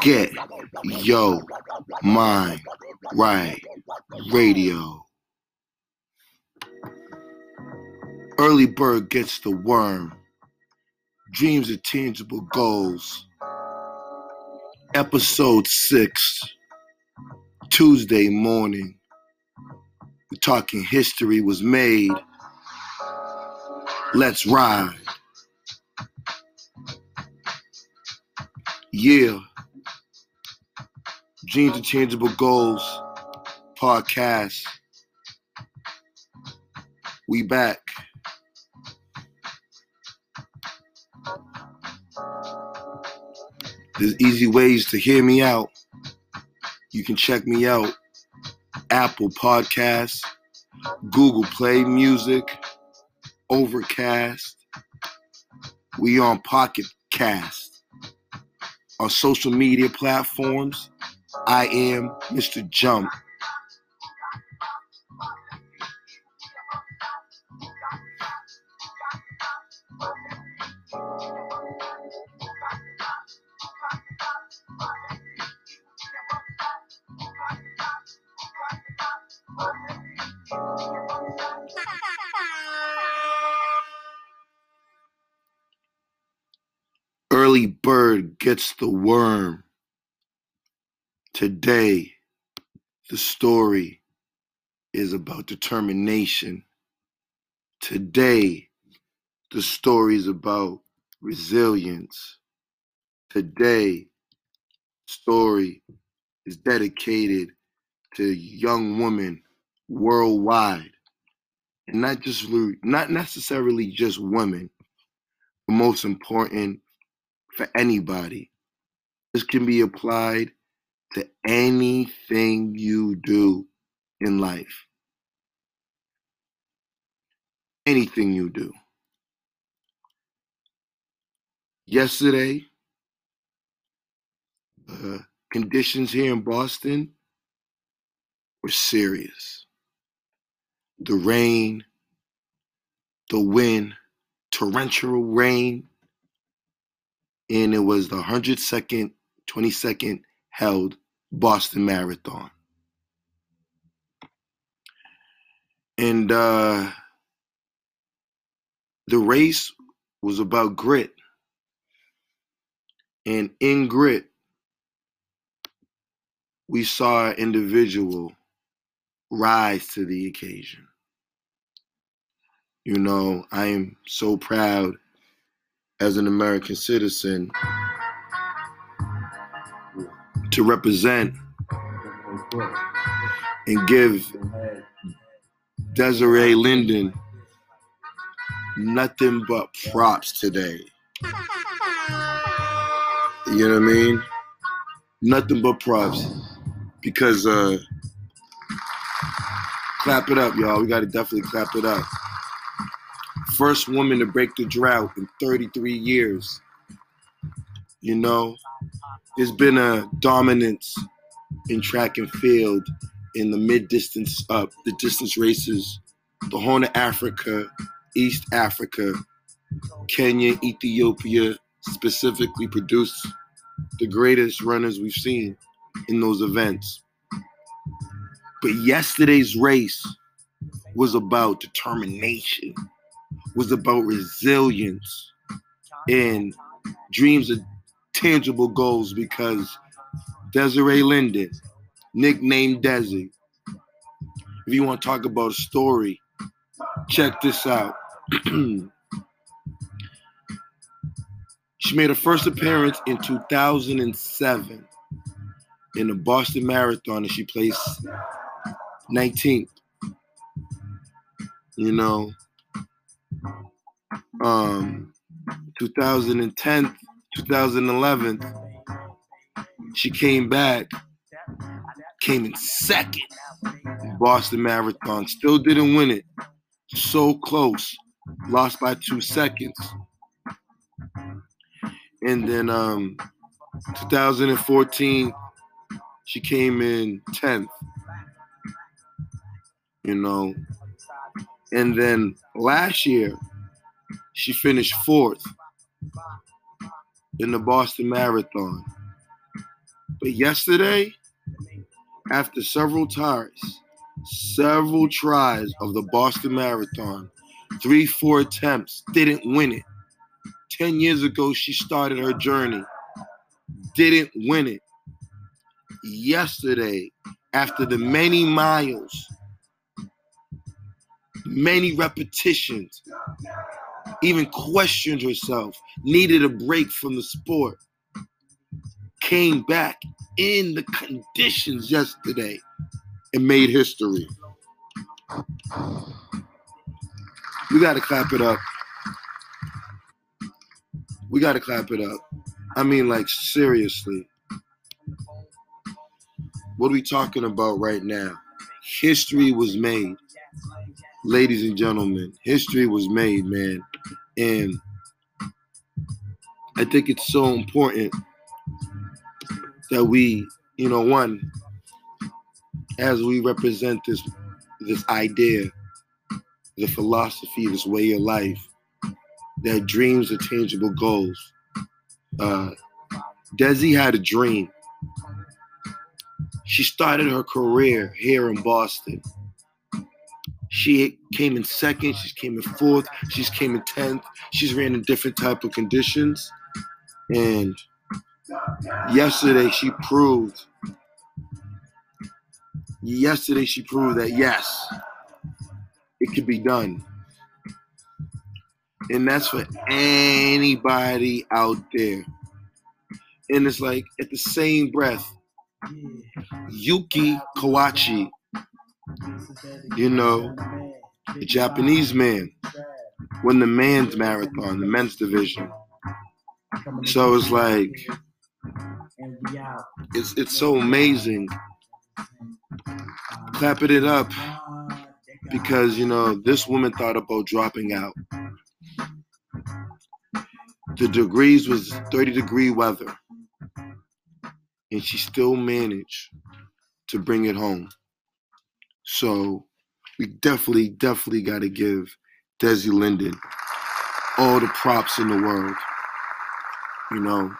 Get yo mind right radio. Early bird gets the worm. Dreams of tangible goals. Episode 6. Tuesday morning. We're talking history was made. Let's ride. Yeah. Dreams Tangible Goals podcast. We back. There's easy ways to hear me out. You can check me out Apple Podcasts, Google Play Music, Overcast. We on Pocket Cast. On social media platforms, I am Mr. Jump. Early bird gets the worm. Today, the story is about determination. Today, the story is about resilience. Today, story is dedicated to young women worldwide. And not just not necessarily just women, but most important for anybody. This can be applied to anything you do in life. Anything you do. Yesterday, the conditions here in Boston were serious. The rain, the wind, torrential rain, and it was the 102nd, 22nd held Boston Marathon. And uh, the race was about grit. And in grit, we saw an individual rise to the occasion. You know, I am so proud as an American citizen to represent and give Desiree Linden nothing but props today. You know what I mean? Nothing but props. Because uh clap it up, y'all. We gotta definitely clap it up. First woman to break the drought in 33 years. You know, there's been a dominance in track and field in the mid distance up, uh, the distance races, the Horn of Africa, East Africa, Kenya, Ethiopia specifically produced the greatest runners we've seen in those events. But yesterday's race was about determination, was about resilience and dreams of tangible goals because Desiree Linden, nicknamed Desi. If you want to talk about a story, check this out. she made her first appearance in 2007 in the Boston Marathon and she placed 19th. You know, um, 2010, 2011, she came back, came in second in Boston Marathon, still didn't win it. So close, lost by two seconds. And then um, 2014, she came in 10th. You know, and then last year, she finished fourth in the Boston Marathon. But yesterday, after several tries, several tries of the Boston Marathon, three, four attempts, didn't win it. 10 years ago, she started her journey, didn't win it. Yesterday, after the many miles, many repetitions, even questioned herself, needed a break from the sport, came back in the conditions yesterday and made history. We got to clap it up. We got to clap it up. I mean, like, seriously. What are we talking about right now? History was made. Ladies and gentlemen, history was made, man. And I think it's so important that we, you know, one, as we represent this this idea, the philosophy, this way of life, that dreams are tangible goals. Uh, Desi had a dream. She started her career here in Boston. She came in second, she came in fourth, she's came in tenth. She's ran in different type of conditions. And yesterday she proved yesterday she proved that yes, it could be done. And that's for anybody out there. And it's like at the same breath, Yuki Kawauchi, you know, a Japanese man, won the men's marathon, the men's division. So it's like it's it's so amazing clapping it up because you know this woman thought about dropping out. The degrees was 30 degree weather, and she still managed to bring it home. So we definitely, definitely got to give Desi Linden all the props in the world, you know,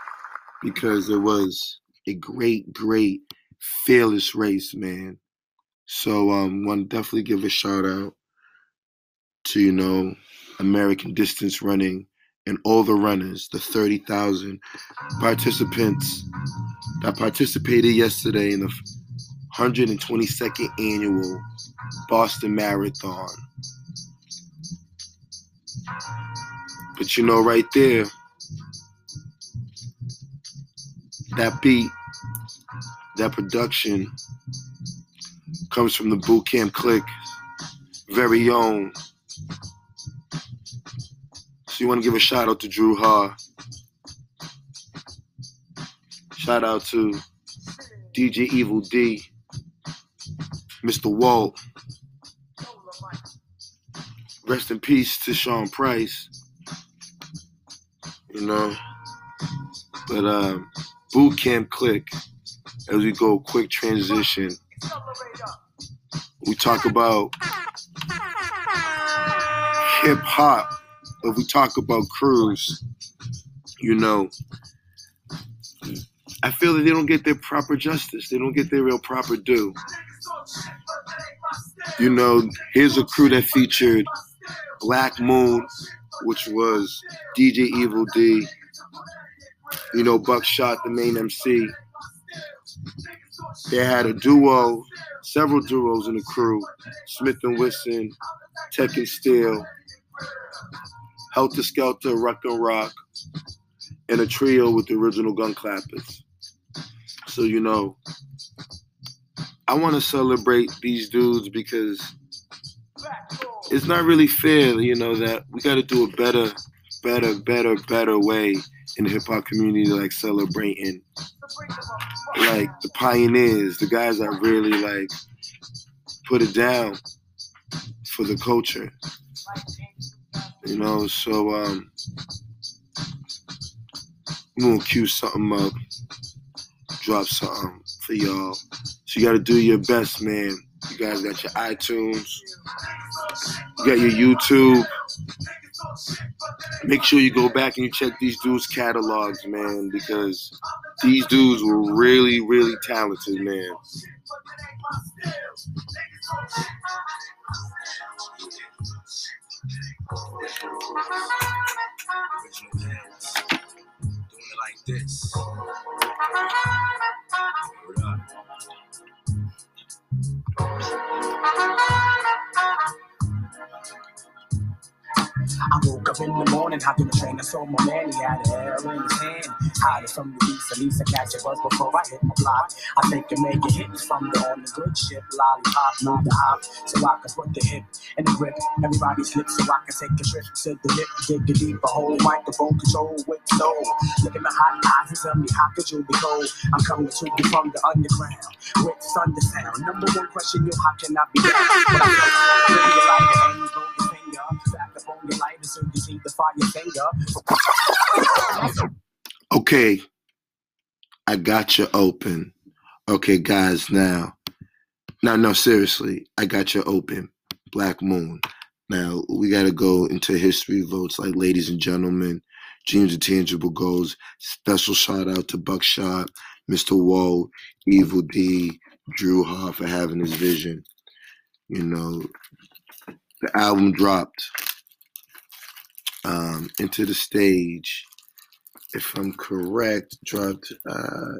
because it was a great, great, fearless race, man. So um want to definitely give a shout out to, you know, American distance running and all the runners, the 30,000 participants that participated yesterday in the 122nd annual Boston Marathon. But you know, right there, that beat, that production comes from the Boot Camp Clik, very own. So you want to give a shout out to Dru Ha. Shout out to DJ Evil Dee, Mr. Walt. Rest in peace to Sean Price. You know, but uh, Boot Camp Clik as we go quick transition. We talk about hip hop. but we talk about crews, you know, I feel that they don't get their proper justice. They don't get their real proper due. You know, here's a crew that featured Black Moon, which was DJ Evil Dee, you know, Buckshot, the main MC. They had a duo, several duos in the crew Smith and Wesson, Tek and Steele, Heltah Skeltah, Rock and Ruck, and a trio with the original gun clappers. So, you know, I want to celebrate these dudes because it's not really fair, you know, that we got to do a better, better, better, better way in the hip hop community, like celebrating, like the pioneers, the guys that really like put it down for the culture, you know. So um, I'm gonna cue something up, drop something for y'all. So you got to do your best, man. You guys got your iTunes, you got your YouTube, make sure you go back and you check these dudes' catalogs, man, because these dudes were really, really talented, man. Like this. I woke up in the morning, hopped in the train, I saw my man, he had hair in his hand. Hiding from the east, at least I catch a buzz before I hit my block. I think I make a hit from the on the good ship, lollipop, move the hop, so I can put the hip in the grip. Everybody slips so I can take a trip to the lip, dig the deep. a deeper hole, microphone control with soul. Look at my hot eyes and tell me how could you be cold? I'm coming to you from the underground with thunder sound. Number one question, you how can I be down? But I you like the end, go your finger, back up light as soon as you see the fire finger. Okay, I got you open. Okay, guys, now, now, no, seriously, I got you open. Black Moon. Now we got to go into history votes, like ladies and gentlemen. Dreams of tangible goals. Special shout out to Buckshot, Mr. Woe, Evil Dee, Dru Ha for having his vision. You know, the album dropped um, Enta da Stage. If I'm correct, dropped uh,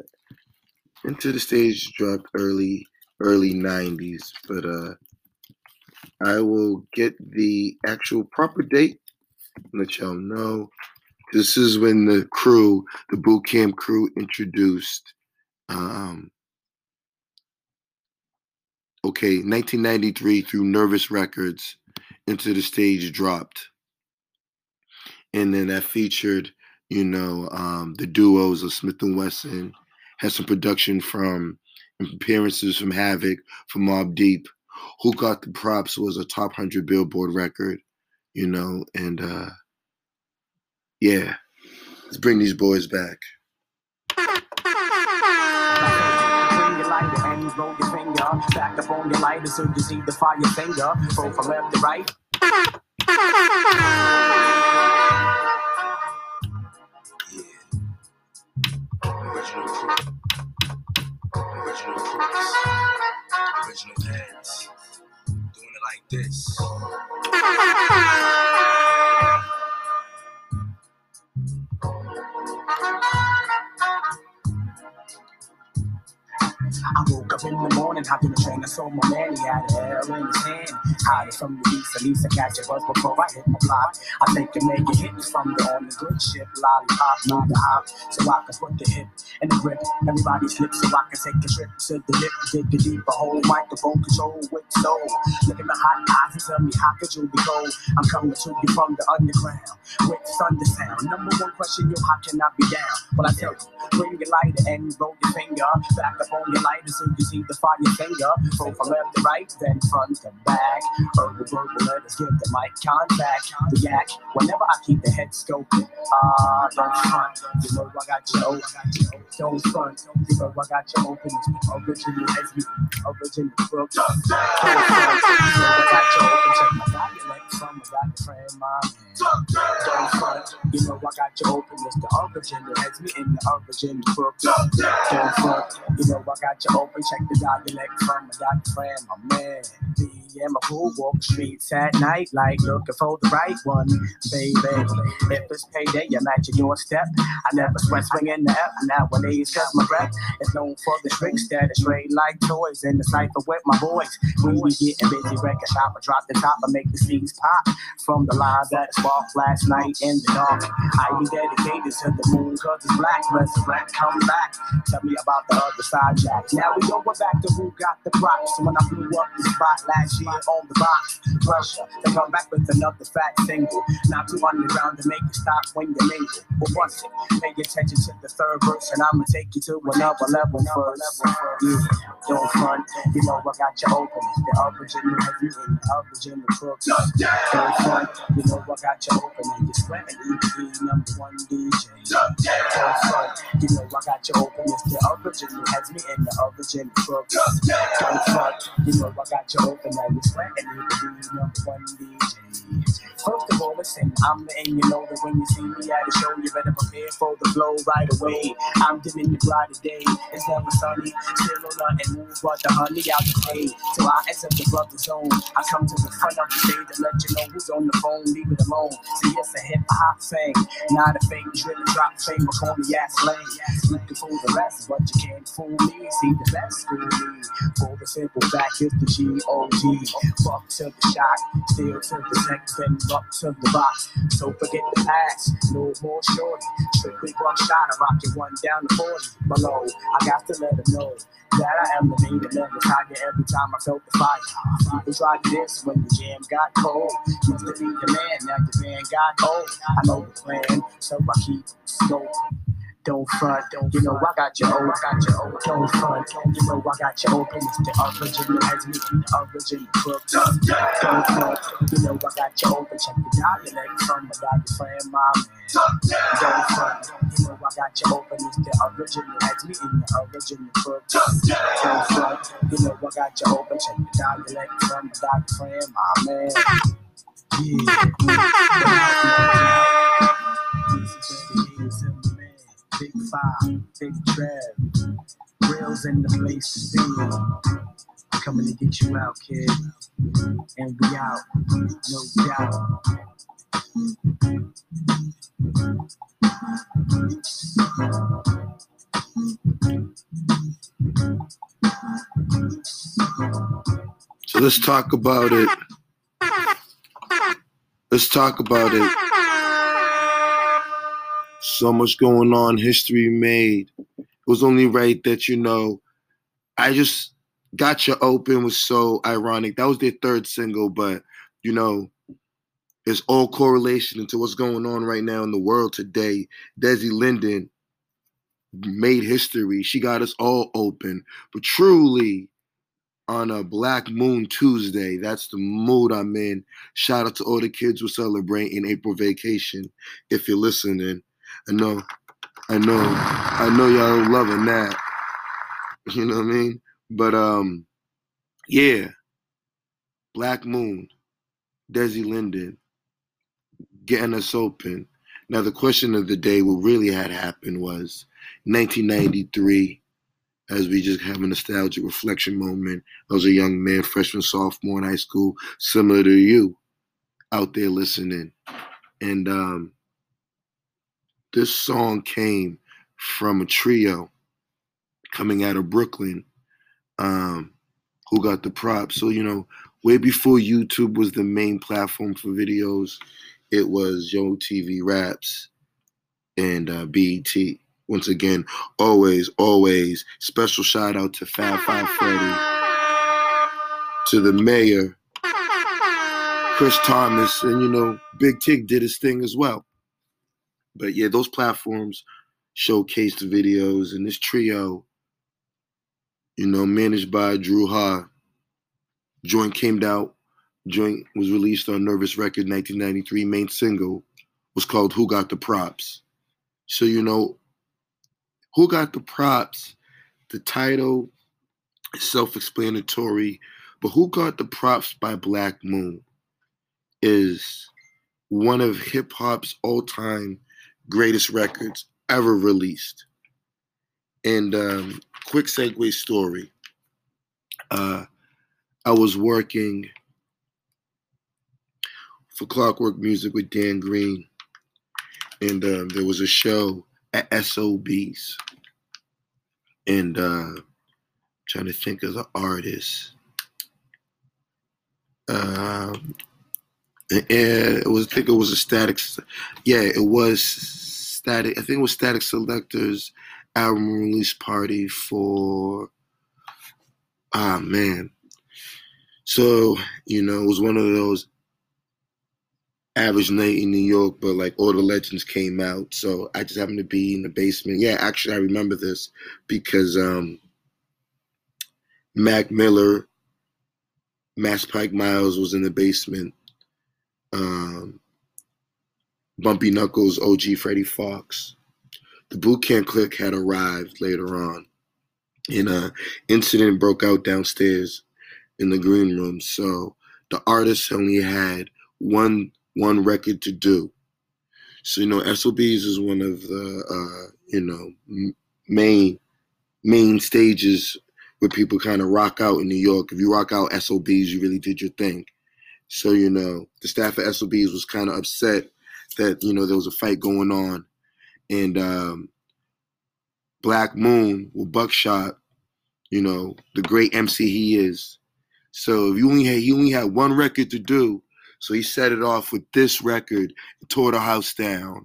Enta da Stage dropped early early 90s, but uh, I will get the actual proper date. Let y'all know. This is when the crew, the boot camp crew, introduced. Um, okay, 1993 through Nervous Records, Enta da Stage dropped, and then that featured, you know, um, the duos of Smif-N-Wessun. Had some production from appearances from Havoc, from Mobb Deep. Who Got the Props was a top 100 Billboard record, you know, and uh yeah, let's bring these boys back. Back up on your lighter so you see the fire finger. Roll from left to right. Original heads. Doing it like this. I woke up in the morning, hopped in the train, I saw my man, he had a hair in his hand. Hiding from the east, at least I catch a buzz before I hit my block. I think I make a hit from the on the good ship, lollipop, move the hop, so I can put the hip and the grip. Everybody slip so I can take a trip to the lip, dig a deeper hole, microphone control with soul. Look at my hot eyes and tell me how could you be cold? I'm coming to you from the underground with thunder sound. Number one question, yo, how can I be down? Well, I tell you, bring your lighter and roll your finger. Back up on your lighter so you see the fire finger. Roll from left to right, then front to back. Herbal, let us give the mic contact. The yak, whenever I keep the head scoping. Ah, don't front. You know I got you open. Don't front. You know I got you open. Original as me. Original crook. Don't front. You know I got you open. Check my dialect from a doctor friend, my man. Don't front. You know I got you open. It's the original as me in the original crook. Don't front. You know I got you open. Check the dialect from a doctor friend, my man. And my boo walk the streets at night, like looking for the right one, baby. If it's payday, imagine your step. I never sweat swinging the F nowadays, cause my rep is known for the tricks that is straight like toys in the cipher with my boys. We be getting busy, record shop, I drop the top, I make the seeds pop from the line that sparked last night in the dark. I be dedicated to the moon, cause it's black, resurrect, come back. Tell me about the other side, Jack. Now we go back to who got the props. When I blew up the spot last year on the box, pressure to come back with another fat single. Not too underground to make it stop when you mingle. But once it, pay attention to the third verse, and I'ma take you to another level first. Yeah, don't front, you know I got you open. The original you in the original crooks. Don't Don't front, you know I got you open and you're sweating. EBE number one DJ. Don't front, you know I got you open. It's the original, has me in the original crooks. Don't front, you know I got you open and you're sweating. EBE number one DJ. First of all, listen, I'm the and you know that when you see me at a show, you better prepare for the flow right away. I'm getting the bride today. It's never sunny, still no nothing move but the honey out the day. So I enter the brother zone. I come to the front of the stage to let you know who's on the phone. Leave it alone. See, it's a hip hop thing, not a fake drill drop thing. But call me ass lane. You can fool the rest, but you can't fool me. See the best fool me. For the simple fact is the G O G. Fuck to the shot, still to the next then up to the box. So forget the past, no more shorty. Strictly one shot, I rock it one down the 40 below. I got to let them know that I am the main never tiger every time I felt the fire. People like this when the jam got cold. Used to be the man, now the man got old. I know the plan, so I keep scoping. Don't front, don't you know I got you old, I got you old. Don't front, don't you know I got you open. It's the original as me, the original crooks. Don't front, you know I got you open. Check the dialect from my friend, my man. Don't front, you know I got you open. It's the original as me, the original crooks. Don't front, you know I got you open. Check the dialect from my diaphragm, my man. Yeah. Big five, big trev, grills in the place to be. Coming to get you out, kid. And we out, no doubt. So let's talk about it. Let's talk about it. So much going on, history made. It was only right that, you know, I just got you open was so ironic. That was their third single, but, you know, it's all correlation into what's going on right now in the world today. Desi Linden made history. She got us all open. But truly, on a Black Moon Tuesday, that's the mood I'm in. Shout out to all the kids who are celebrating April vacation. If you're listening, I know, I know, I know y'all loving that. You know what I mean? But um, yeah, Black Moon, Desi Linden, getting us open. Now the question of the day, what really had happened was 1993, as we just have a nostalgic reflection moment. I was a young man, freshman, sophomore in high school, similar to you, out there listening, and um, this song came from a trio coming out of Brooklyn um, who got the props. So, you know, way before YouTube was the main platform for videos, it was Yo TV Raps and uh, BET. Once again, always, always special shout out to Fab Five Freddy, to the mayor, Chris Thomas, and you know, Big Tig did his thing as well. But yeah, those platforms showcased the videos, and this trio, you know, managed by Dru Ha. Joint came out. Joint was released on Nervous Record 1993. Main single was called "Who Got the Props." So you know, who got the props? The title is self-explanatory, but "Who Got the Props" by Black Moon is one of hip hop's all-time greatest records ever released. And um, quick segue story. Uh, I was working for Clockwork Music with Dan Green, and um, there was a show at SOBs, and uh, trying to think of the artist. Um, and it was I think it was a static yeah it was static I think it was Statik Selektah's album release party for ah man. So you know it was one of those average night in New York but like all the legends came out so I just happened to be in the basement. Yeah actually I remember this because um Mac Miller Max Pike Miles was in the basement um, Bumpy Knuckles, OG Freddie Foxxx. The Boot Camp Clik had arrived later on, and an incident broke out downstairs in the green room. So the artists only had one one record to do. So you know, SOBs is one of the uh, you know main main stages where people kind of rock out in New York. If you rock out SOBs, you really did your thing. So, you know, the staff at SOBs was kind of upset that, you know, there was a fight going on. And um, Black Moon with Buckshot, you know, the great MC he is. So if you only had he only had one record to do, so he set it off with this record and tore the house down.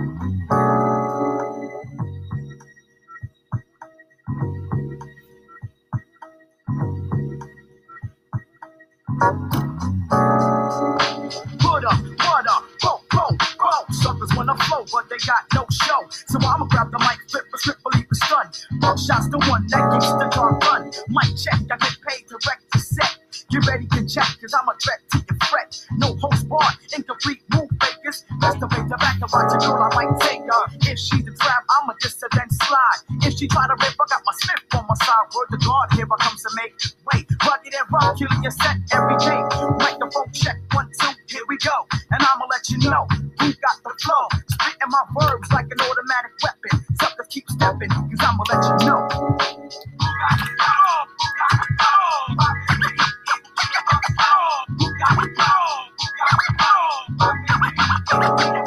flow, but they got no show. So I'ma grab the mic, flip a slip, believe the stun. Buckshot's the one that keeps the car run. Mic check, I get paid direct to set. Get ready to check, cause I'm a threat to your fret. No host bar, incomplete move fakers. Wait the back and watch a girl, I might take her. If she's a trap, I'ma just then slide. If she try to rip, I got my Smith on my side. Word to God, here I come to make. Rugged and rough, killing your set every day. Microphone check, one, two, here we go. And I'ma let you know who got the flow. Spitting my verbs like an automatic weapon. Suckers keep stepping, cause I'ma let you know. One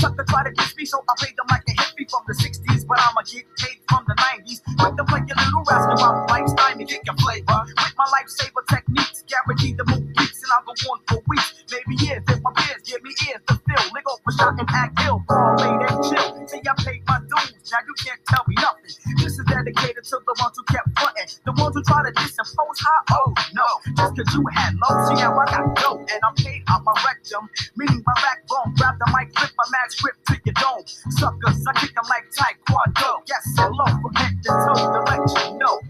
Sucker try to diss me, so I paid them like a hippie from the 60s, but I'ma get paid from the 90s. Quick to play your little rascal life's time and get your flavor. With my lifesaver techniques, guaranteed to move beats, and I'll go on for weeks, maybe years. If my peers give me ears to fill, lick off a shot and act ill. Late and chill. See, I paid my dues, now you can't tell me nothing. This is dedicated to the ones who kept fronting, the ones who try to disimpose high. Oh no, cause you had low, see now I got dope, and I'm paid out my rectum, meaning my backbone. Grab the mic, flip my mag grip to your dome. Suckers, I kick them like taekwondo. Yes, hello, head to toe to let you know.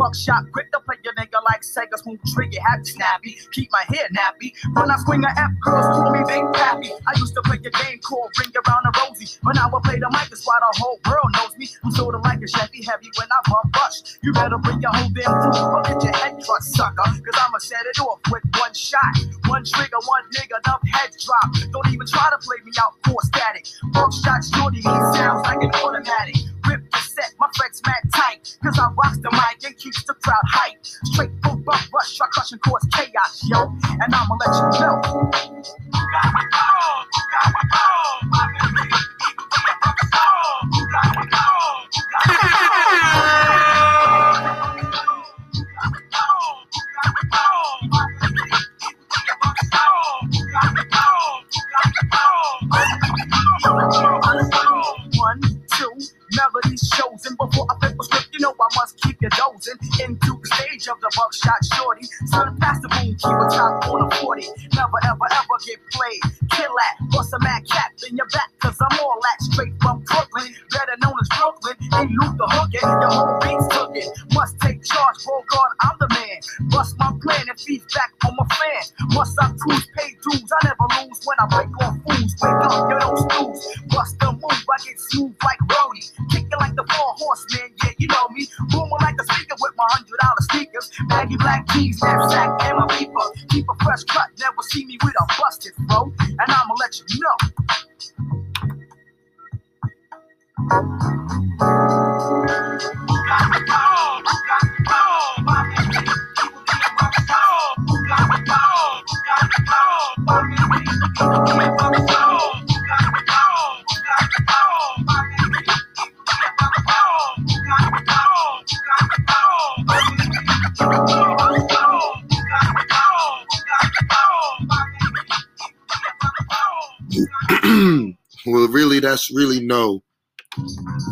Buckshot, quick to play your nigga like Sega. Smooth trigger, happy snappy. Keep my hair nappy. When I swing a F, girls call me Big Pappy. I used to play a game called Ring Around the Rosie. But now I play the mic, that's why the whole world knows me. I'm sorta like a Chevy heavy when I bump rush. You better bring your whole damn crew or get your head crushed, sucker. Cause I'ma set it off with one shot. One trigger, one nigga, enough heads drop. Don't even try to play me out for static. Buckshot shorty, he sounds like an automatic. Threats mad tight. Cause I rocks the mic and keeps the crowd hype. Straight from bump rush, I crush and cause chaos, yo. And I'ma let you know.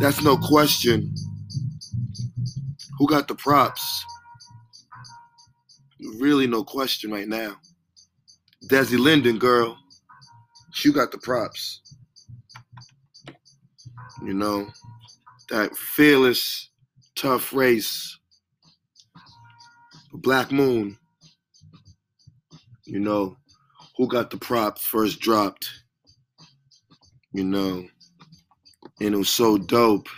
That's no question. Who got the props? Really, no question right now. Desi Linden, girl. She got the props. You know, that fearless, tough race. Black Moon. You know, who got the props first dropped? You know, and it was so dope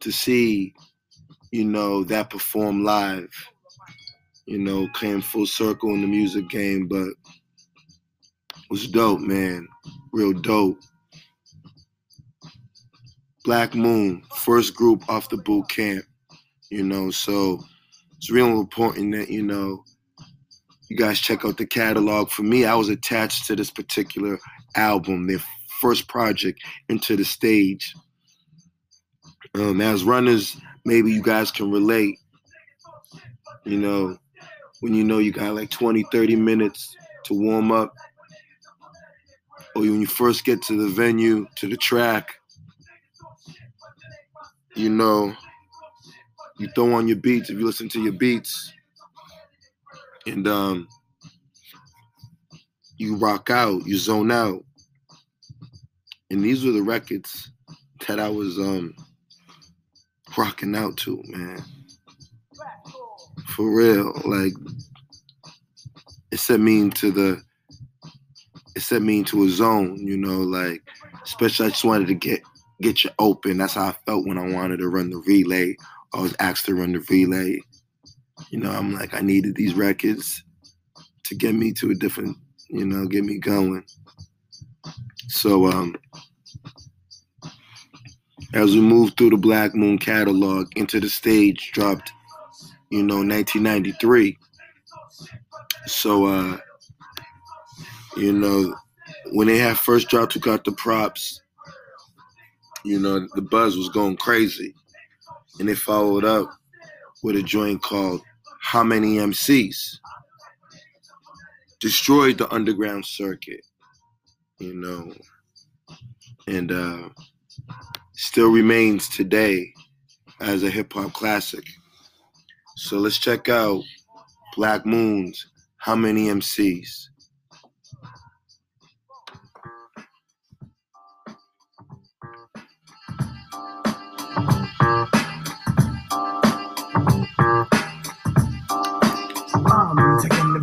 to see, you know, that perform live. You know, came full circle in the music game, but it was dope, man. Real dope. Black Moon, first group off the boot camp, you know, so it's real important that, you know, you guys check out the catalog. For me, I was attached to this particular album, their first project, Enta da Stage. Um, as runners, maybe you guys can relate. You know, when you know you got like 20, 30 minutes to warm up, or when you first get to the venue, to the track, you know, you throw on your beats if you listen to your beats, and um, you rock out, you zone out. And these were the records that I was um rocking out to, man. For real, like it set me into the it set me into a zone, you know, like especially I just wanted to get get you open. That's how I felt when I wanted to run the relay. I was asked to run the relay. You know, I'm like, I needed these records to get me to a different, you know, get me going. So um as we moved through the Black Moon catalog Enta da Stage dropped, you know, 1993. So uh you know, when they had first dropped who got the props, you know, the buzz was going crazy. And they followed up with a joint called How Many MCs? Destroyed the underground circuit, you know, and uh, still remains today as a hip hop classic. So let's check out Black Moon's How Many MCs?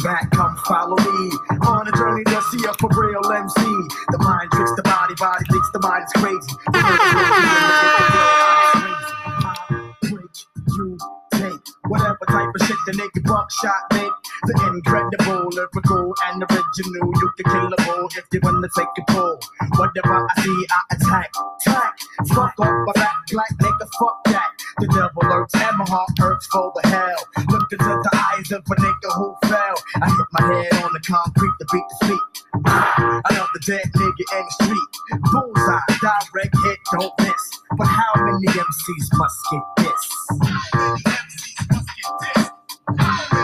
back, come follow me on a journey to see a for real MC. The mind tricks the body, body thinks the mind is crazy. you take whatever type of shit the naked buckshot make. The incredible, lyrical, and original. You can kill a bull if you wanna take a pull. Whatever I see, I attack. Tack, fuck off my back like nigga, fuck that. The devil lurks and my heart hurts for the hell. Look into the eyes of a nigga who fell. I hit my head on the concrete to beat the feet. Another dead nigga in the street. Bullseye, direct hit, don't miss. But how many MCs must get this? MCs must get this.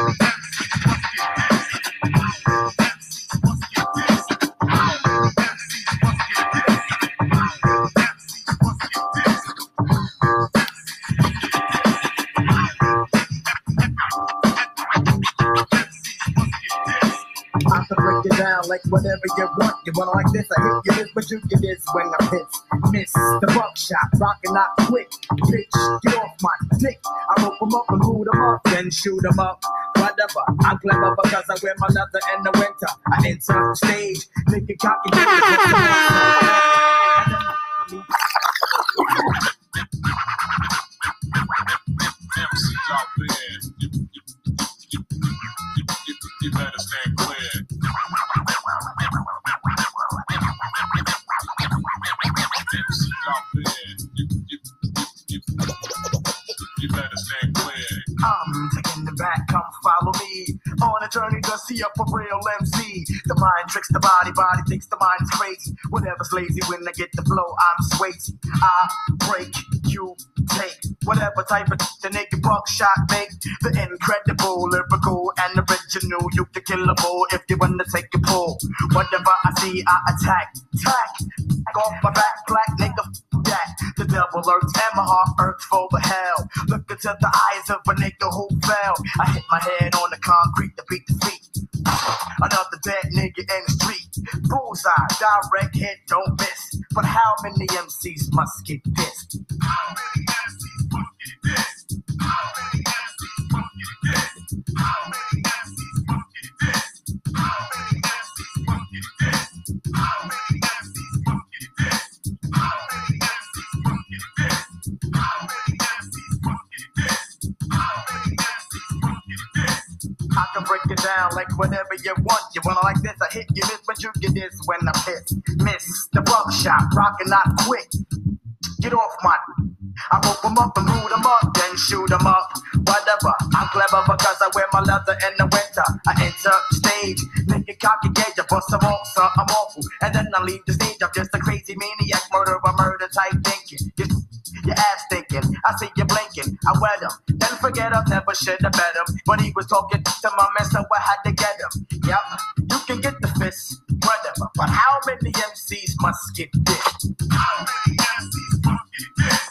Like whatever you want. You want to like this, I hit you this, but you get this when I piss. Miss the buckshot, rockin' out quick. Bitch, get off my dick. I rope them up and boot them up, then shoot them up. Whatever, I'm clever because I wear my leather in the winter. I enter the stage, nigga cocky. MCs out there, you, you, you, you better stand clear. I'm taking the back, come follow me on a journey to see up a real MC. The mind tricks the body, body thinks the mind's crazy. Whatever's lazy when I get the flow, I'm swayzy. I break, you take whatever type of the naked buckshot make. The incredible, lyrical, and original. You can kill a bull if you wanna take a pull. Whatever I see, I attack, attack. Off my back, black nigga, that. The devil lurks and my heart hurts for the hell. Look into the eyes of a nigga who fell. I hit my head on the concrete to beat the feet. Another dead nigga in the street. Bullseye, direct hit, don't miss. But how many MCs must get pissed? How many MCs must get pissed? How many MCs must get pissed? How many MCs must get pissed? Get pissed? How many I can break it down like whatever you want. You wanna like this, I hit you miss, but you get this when I piss. Miss the buckshot, rockin' not quick. Get off my. I rope them up and root them up, then shoot them up. Whatever, I'm clever because I wear my leather in the winter. I enter stage, nigga cocky gauge, I bust off, so I'm awful. And then I leave the stage, I'm just a crazy maniac, murderer, murder type thinking. Your ass thinking, I see you blinking, I wet him. Then forget I never should have bet him. But he was talking to my man, so I had to get him. Yep, you can get the fist, whatever. But how many MCs must get this? How many MCs must get this?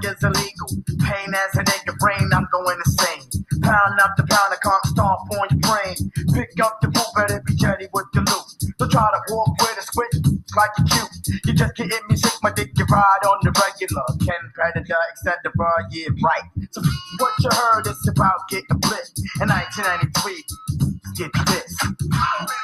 Mic is illegal. Pain as a nigga brain, I'm going insane. Pound up the pound, I can't stomp on your brain. Pick up the boot, better be ready with the loot. Don't try to walk with a switch like you cute. You just getting me sick, my dick, you ride on the regular. Ken Predator, etc. Yeah, right. So what you heard is about getting blitzed in 1993. Get this.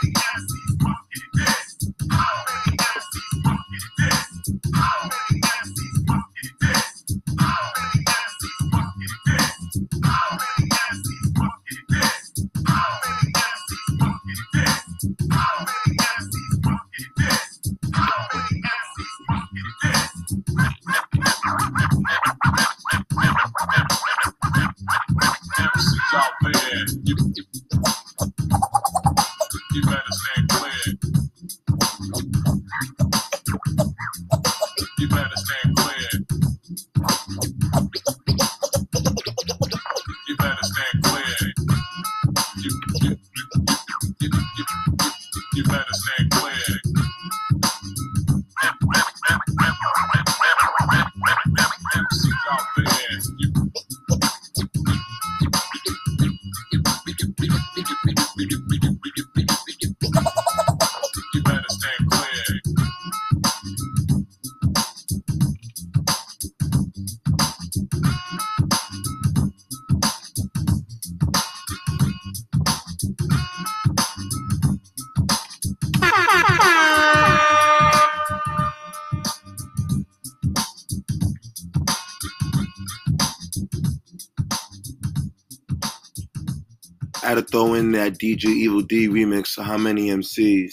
Had to throw in that DJ Evil Dee remix How Many MCs.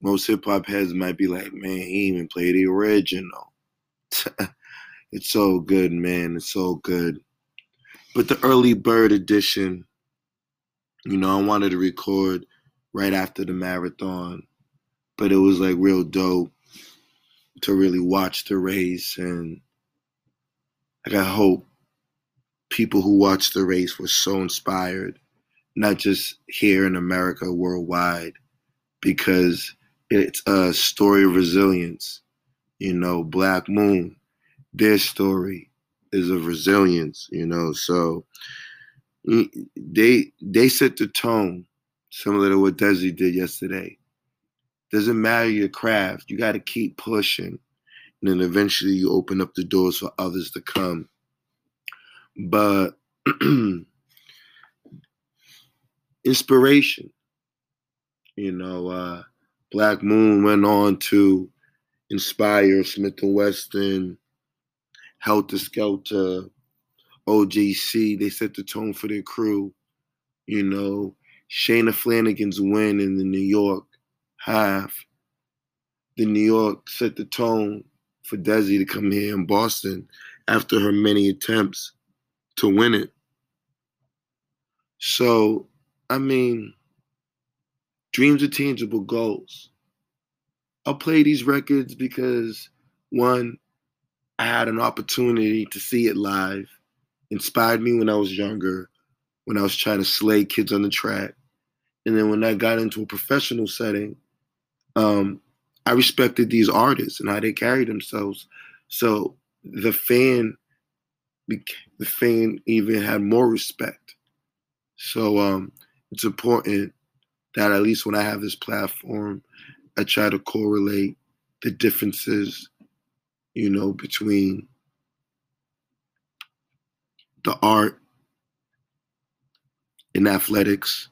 Most hip hop heads might be like, man, he even played the original. it's so good, man. It's so good. But the early bird edition, you know, I wanted to record right after the marathon, but it was like real dope to really watch the race. And like, I hope people who watched the race were so inspired not just here in America, worldwide, because it's a story of resilience. You know, Black Moon, their story is of resilience. You know, so they they set the tone, similar to what Desi did yesterday. Doesn't matter your craft, you got to keep pushing, and then eventually you open up the doors for others to come. But inspiration. You know, uh, Black Moon went on to inspire Smith and Weston, Heltah Skeltah, OGC. They set the tone for their crew. You know, Shalane Flanagan's win in the New York half. The New York set the tone for Desi to come here in Boston after her many attempts to win it. So, I mean, dreams are tangible goals. I'll play these records because one, I had an opportunity to see it live, inspired me when I was younger, when I was trying to slay kids on the track. And then when I got into a professional setting, um, I respected these artists and how they carried themselves. So the fan, the fan even had more respect. So um, it's important that at least when I have this platform, I try to correlate the differences, you know, between the art and athletics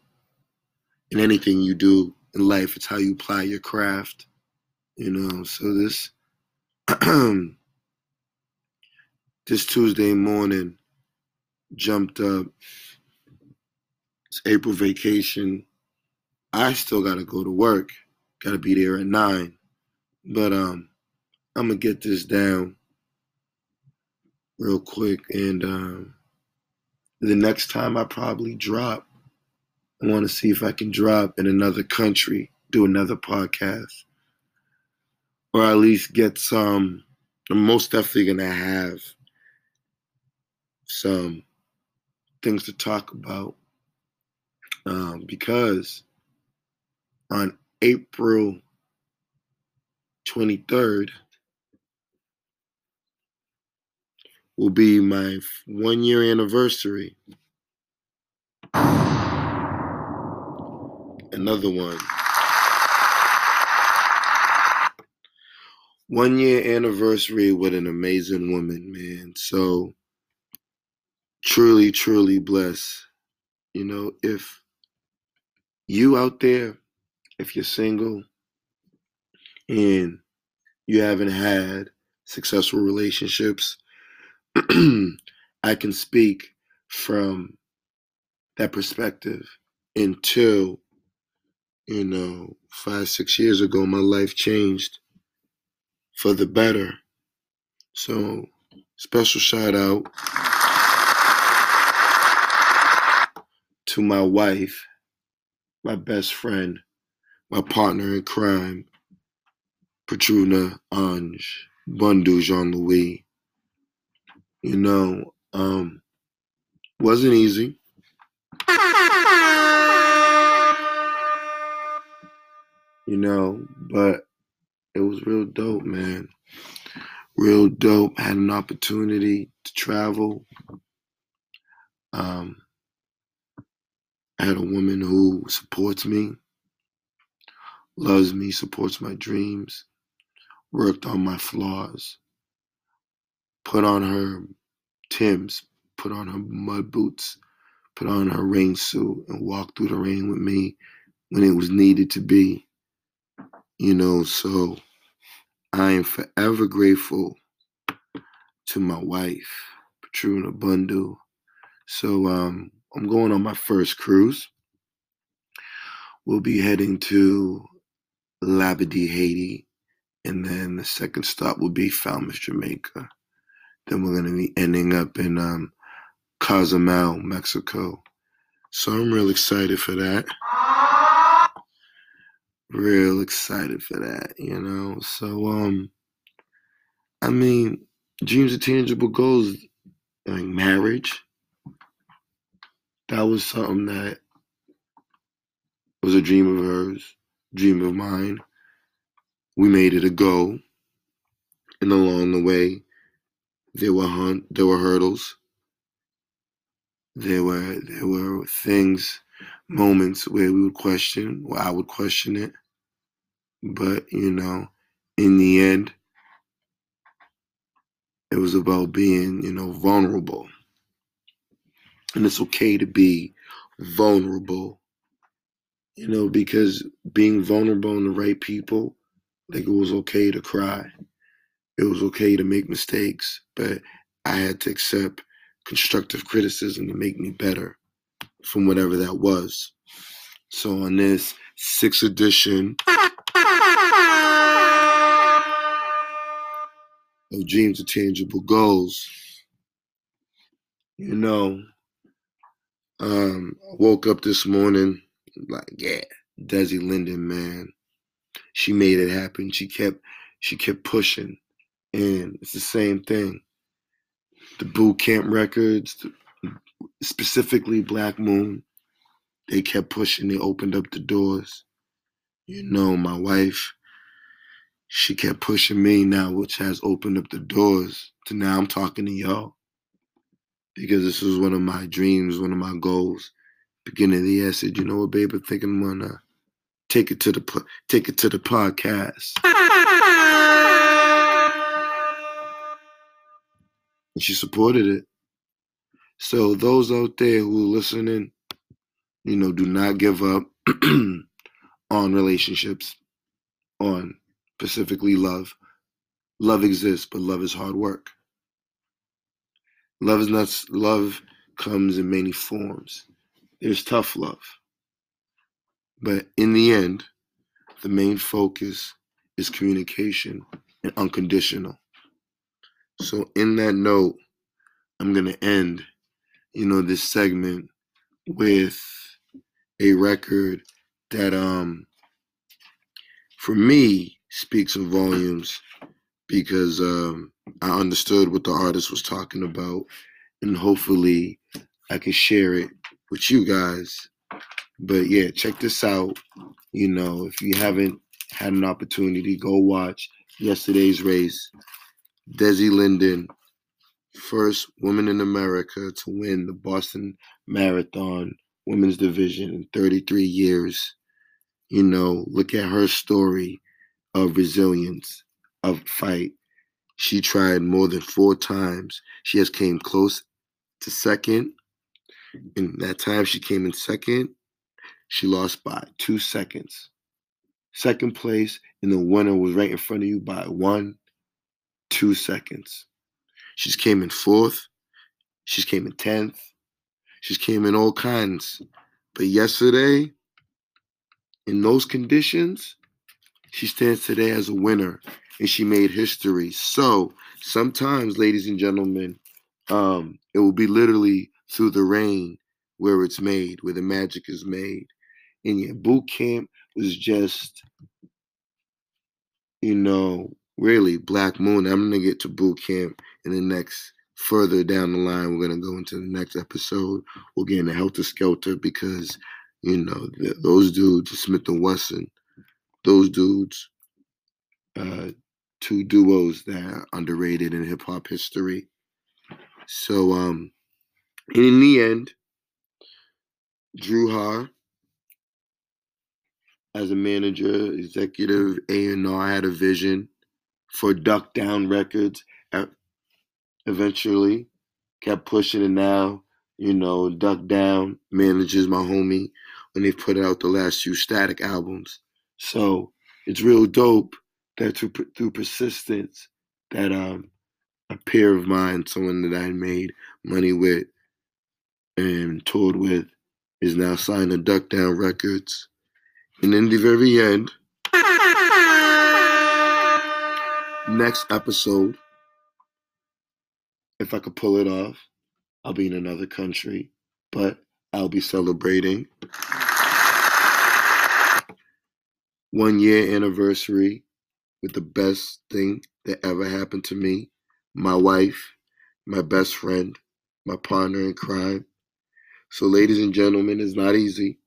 and anything you do in life. It's how you apply your craft, you know. So this this Tuesday morning jumped up. April vacation. I still gotta go to work. Gotta be there at nine. But um I'm gonna get this down real quick and um the next time I probably drop, I want to see if I can drop in another country, do another podcast, or at least get some. I'm most definitely gonna have some things to talk about um, because on April 23rd will be my one year anniversary. Another one. One year anniversary with an amazing woman, man. So truly, truly blessed. You know, if you out there, if you're single and you haven't had successful relationships, I can speak from that perspective until, you know, five, six years ago, my life changed for the better. So, special shout out to my wife, my best friend, my partner in crime, Patruna Ange, Bundu Jean Louis. You know, um, wasn't easy. You know, but it was real dope, man. Real dope. Had an opportunity to travel. Um, I had a woman who supports me, loves me, supports my dreams, worked on my flaws, put on her Tim's, put on her mud boots, put on her rain suit, and walked through the rain with me when it was needed to be. You know, so I am forever grateful to my wife, Patruna Bundu. So um, I'm going on my first cruise. We'll be heading to Labadee, Haiti, and then the second stop will be Falmouth, Jamaica. Then we're going to be ending up in um, Cozumel, Mexico. So I'm real excited for that. Real excited for that, you know. So um I mean, dreams are tangible goals like marriage. That was something that was a dream of hers, dream of mine. We made it a go. And along the way, there were hunt, there were hurdles. There were there were things, moments where we would question, where I would question it. But you know, in the end, it was about being, you know, vulnerable. And it's okay to be vulnerable, you know, because being vulnerable in the right people, like it was okay to cry. It was okay to make mistakes, but I had to accept constructive criticism to make me better from whatever that was. So on this sixth edition of Dreams of Tangible Goals, you know, um, woke up this morning like, yeah, Desi Linden, man. She made it happen. She kept she kept pushing. And it's the same thing. The boot camp records, specifically Black Moon, they kept pushing. They opened up the doors. You know, my wife, she kept pushing me now, which has opened up the doors to now I'm talking to y'all. Because this was one of my dreams, one of my goals. Beginning of the year, I said, you know what, babe, I think I'm gonna take it to the take it to the podcast. And she supported it. So those out there who are listening, you know, do not give up on relationships, on specifically love. Love exists, but love is hard work. Love is not love comes in many forms. There's tough love. But in the end, the main focus is communication and unconditional. So in that note, I'm gonna end, you know, this segment with a record that um for me speaks volumes because um I understood what the artist was talking about and hopefully I can share it with you guys. But yeah, check this out. You know, if you haven't had an opportunity, go watch yesterday's race. Desi Linden, first woman in America to win the Boston Marathon women's division in 33 years. You know, look at her story of resilience, of fight. She tried more than four times. She has came close to second. In that time she came in second, she lost by two seconds. Second place, and the winner was right in front of you by one, two seconds. She's came in fourth. She's came in tenth. She's came in all kinds. But yesterday, in those conditions, she stands today as a winner and she made history. So sometimes, ladies and gentlemen, um, it will be literally through the rain where it's made, where the magic is made. And your boot camp was just, you know, really Black Moon. I'm gonna get to boot camp in the next further down the line. We're gonna go into the next episode. We'll get into Heltah Skeltah because you know th- those dudes, Smif-N-Wessun, those dudes, uh, two duos that are underrated in hip hop history. So, um, in the end, Dru Ha, as a manager, executive A&R, had a vision for Duck Down Records. Eventually, kept pushing it now. You know, Duck Down manages my homie when they've put out the last few Static albums. So it's real dope that through, through persistence, that um a peer of mine, someone that I made money with and toured with, is now signed to Duck Down Records. And in the very end, next episode, if I could pull it off, I'll be in another country, but I'll be celebrating one year anniversary with the best thing that ever happened to me my wife, my best friend, my partner in crime. So, ladies and gentlemen, it's not easy.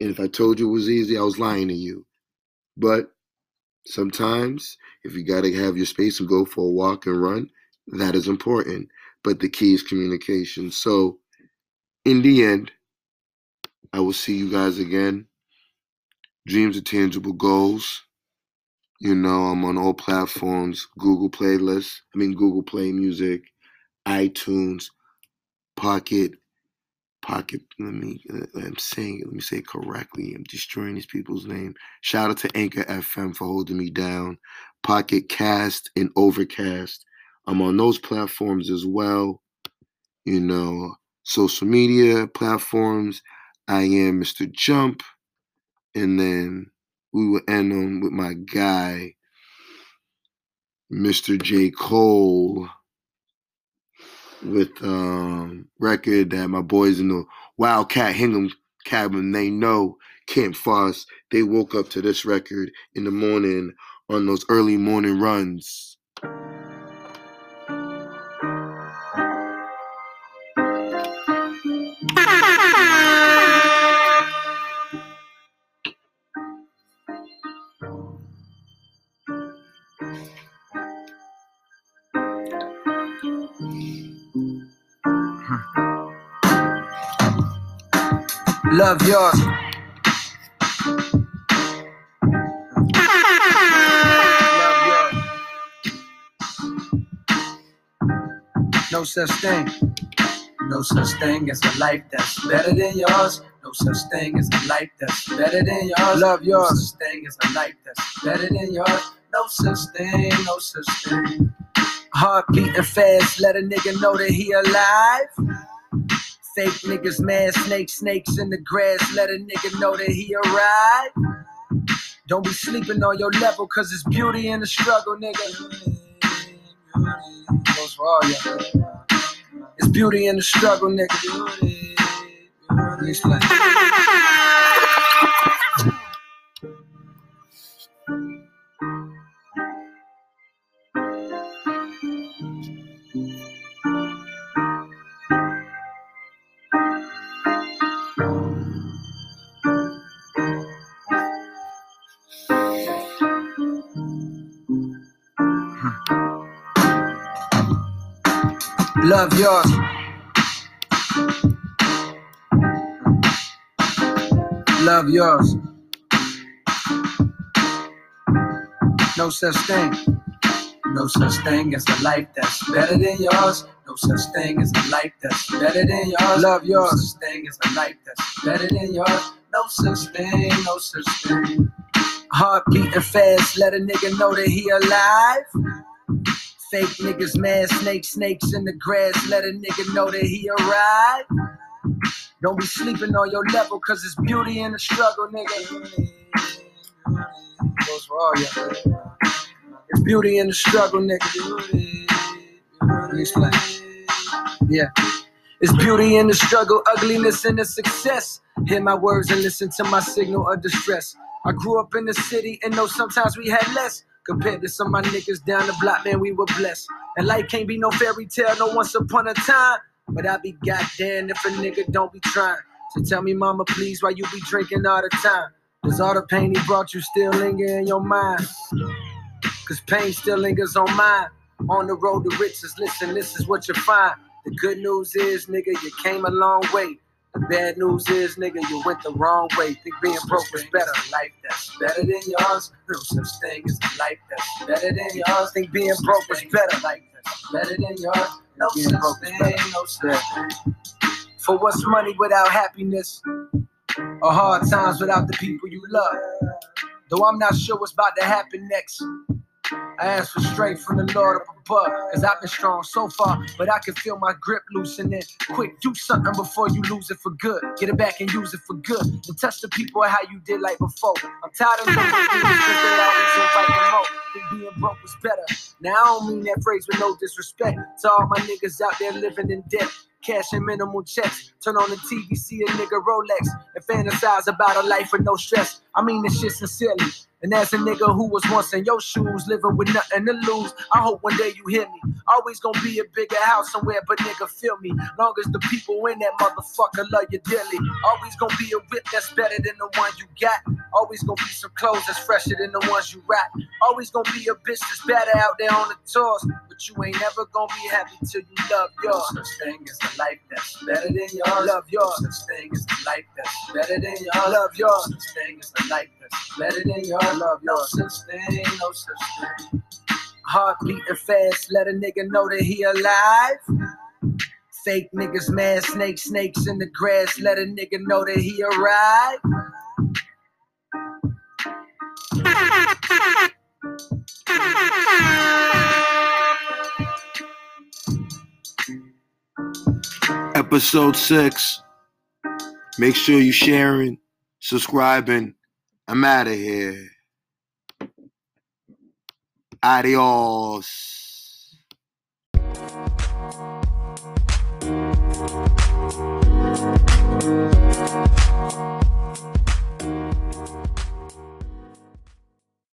And if I told you it was easy, I was lying to you. But sometimes, if you got to have your space and go for a walk and run, that is important. But the key is communication. So, in the end, I will see you guys again. Dreams are tangible goals. You know, I'm on all platforms Google Playlists, I mean, Google Play Music, iTunes, Pocket, Pocket. Let me, uh, I'm saying it, let me say it correctly. I'm destroying these people's name. Shout out to Anchor FM for holding me down. Pocket Cast and Overcast I'm on those platforms as well. You know, social media platforms. I am Mr. Jump. And then we will end on with my guy, Mr. J. Cole, with um record that my boys in the Wildcat Hingham cabin, they know Camp Foss. They woke up to this record in the morning on those early morning runs. Hmm. Love yours. Love yours. No such thing. No such thing as a life that's better than yours. No such thing as a life that's better than yours. Love yours. No such thing as a life that's better than yours. No such thing, no such thing. Heart beating fast, let a nigga know that he alive. Fake niggas, mad snakes, snakes in the grass. Let a nigga know that he arrived. Don't be sleeping on your level, cause it's beauty in the struggle, nigga. It's beauty in the struggle, nigga. Explain. Love yours. Love yours. No such thing. No such thing as a life that's better than yours. No such thing as a life that's better than yours. Love yours. No such thing as a life that's better than yours. No such thing, no such thing. Heart beating fast, let a nigga know that he alive. Fake niggas, mad snakes, snakes in the grass. Let a nigga know that he arrived. Don't be sleeping on your level, cause it's beauty in the struggle, nigga. Goes for all y'all. It's beauty in the struggle, nigga. Explain. Yeah. It's beauty in the struggle, ugliness in the success. Hear my words and listen to my signal of distress. I grew up in the city and know sometimes we had less. Compared to some of my niggas down the block, man, we were blessed. And life can't be no fairy tale, no once upon a time. But I be goddamn if a nigga don't be trying. So tell me, mama, please, why you be drinking all the time? Does all the pain he brought you still linger in your mind? Cause pain still lingers on mine. On the road to riches, listen, this is what you find. The good news is, nigga, you came a long way. The bad news is, nigga, you went the wrong way. Think being broke was better. Life that's better than yours. No such thing as life that's better than yours. Think being broke was better. Life that's better than yours. No such thing, no such thing. For what's money without happiness? Or hard times without the people you love? Though I'm not sure what's about to happen next. I ask for strength from the Lord up above, cause I've been strong so far, but I can feel my grip loosening. Quick, do something before you lose it for good. Get it back and use it for good. And touch the people how you did like before. I'm tired of looking things cause they always invite me more. Think being broke was better. Now I don't mean that phrase with no disrespect to all my niggas out there living in debt. Cashing minimal checks. Turn on the TV, see a nigga Rolex, and fantasize about a life with no stress. I mean this shit sincerely. And as a nigga who was once in your shoes, living with nothing to lose, I hope one day you hear me. Always gonna be a bigger house somewhere, but nigga, feel me. Long as the people in that motherfucker love you dearly. Always gonna be a whip that's better than the one you got. Always gonna be some clothes that's fresher than the ones you rock. Always gonna be a bitch that's better out there on the tours. But you ain't never gonna be happy till you love yours. Such thing as a life that's better than yours. Love yours. This thing is a life that's better than yours. Love yours. This thing is a life that's better than yours. Love yours. No such thing, no such thing. Heart beating fast, let a nigga know that he alive. Fake niggas, mad snakes, snakes in the grass, let a nigga know that he arrived. episode six. Make sure you sharing, subscribing. I'm out of here. Adios.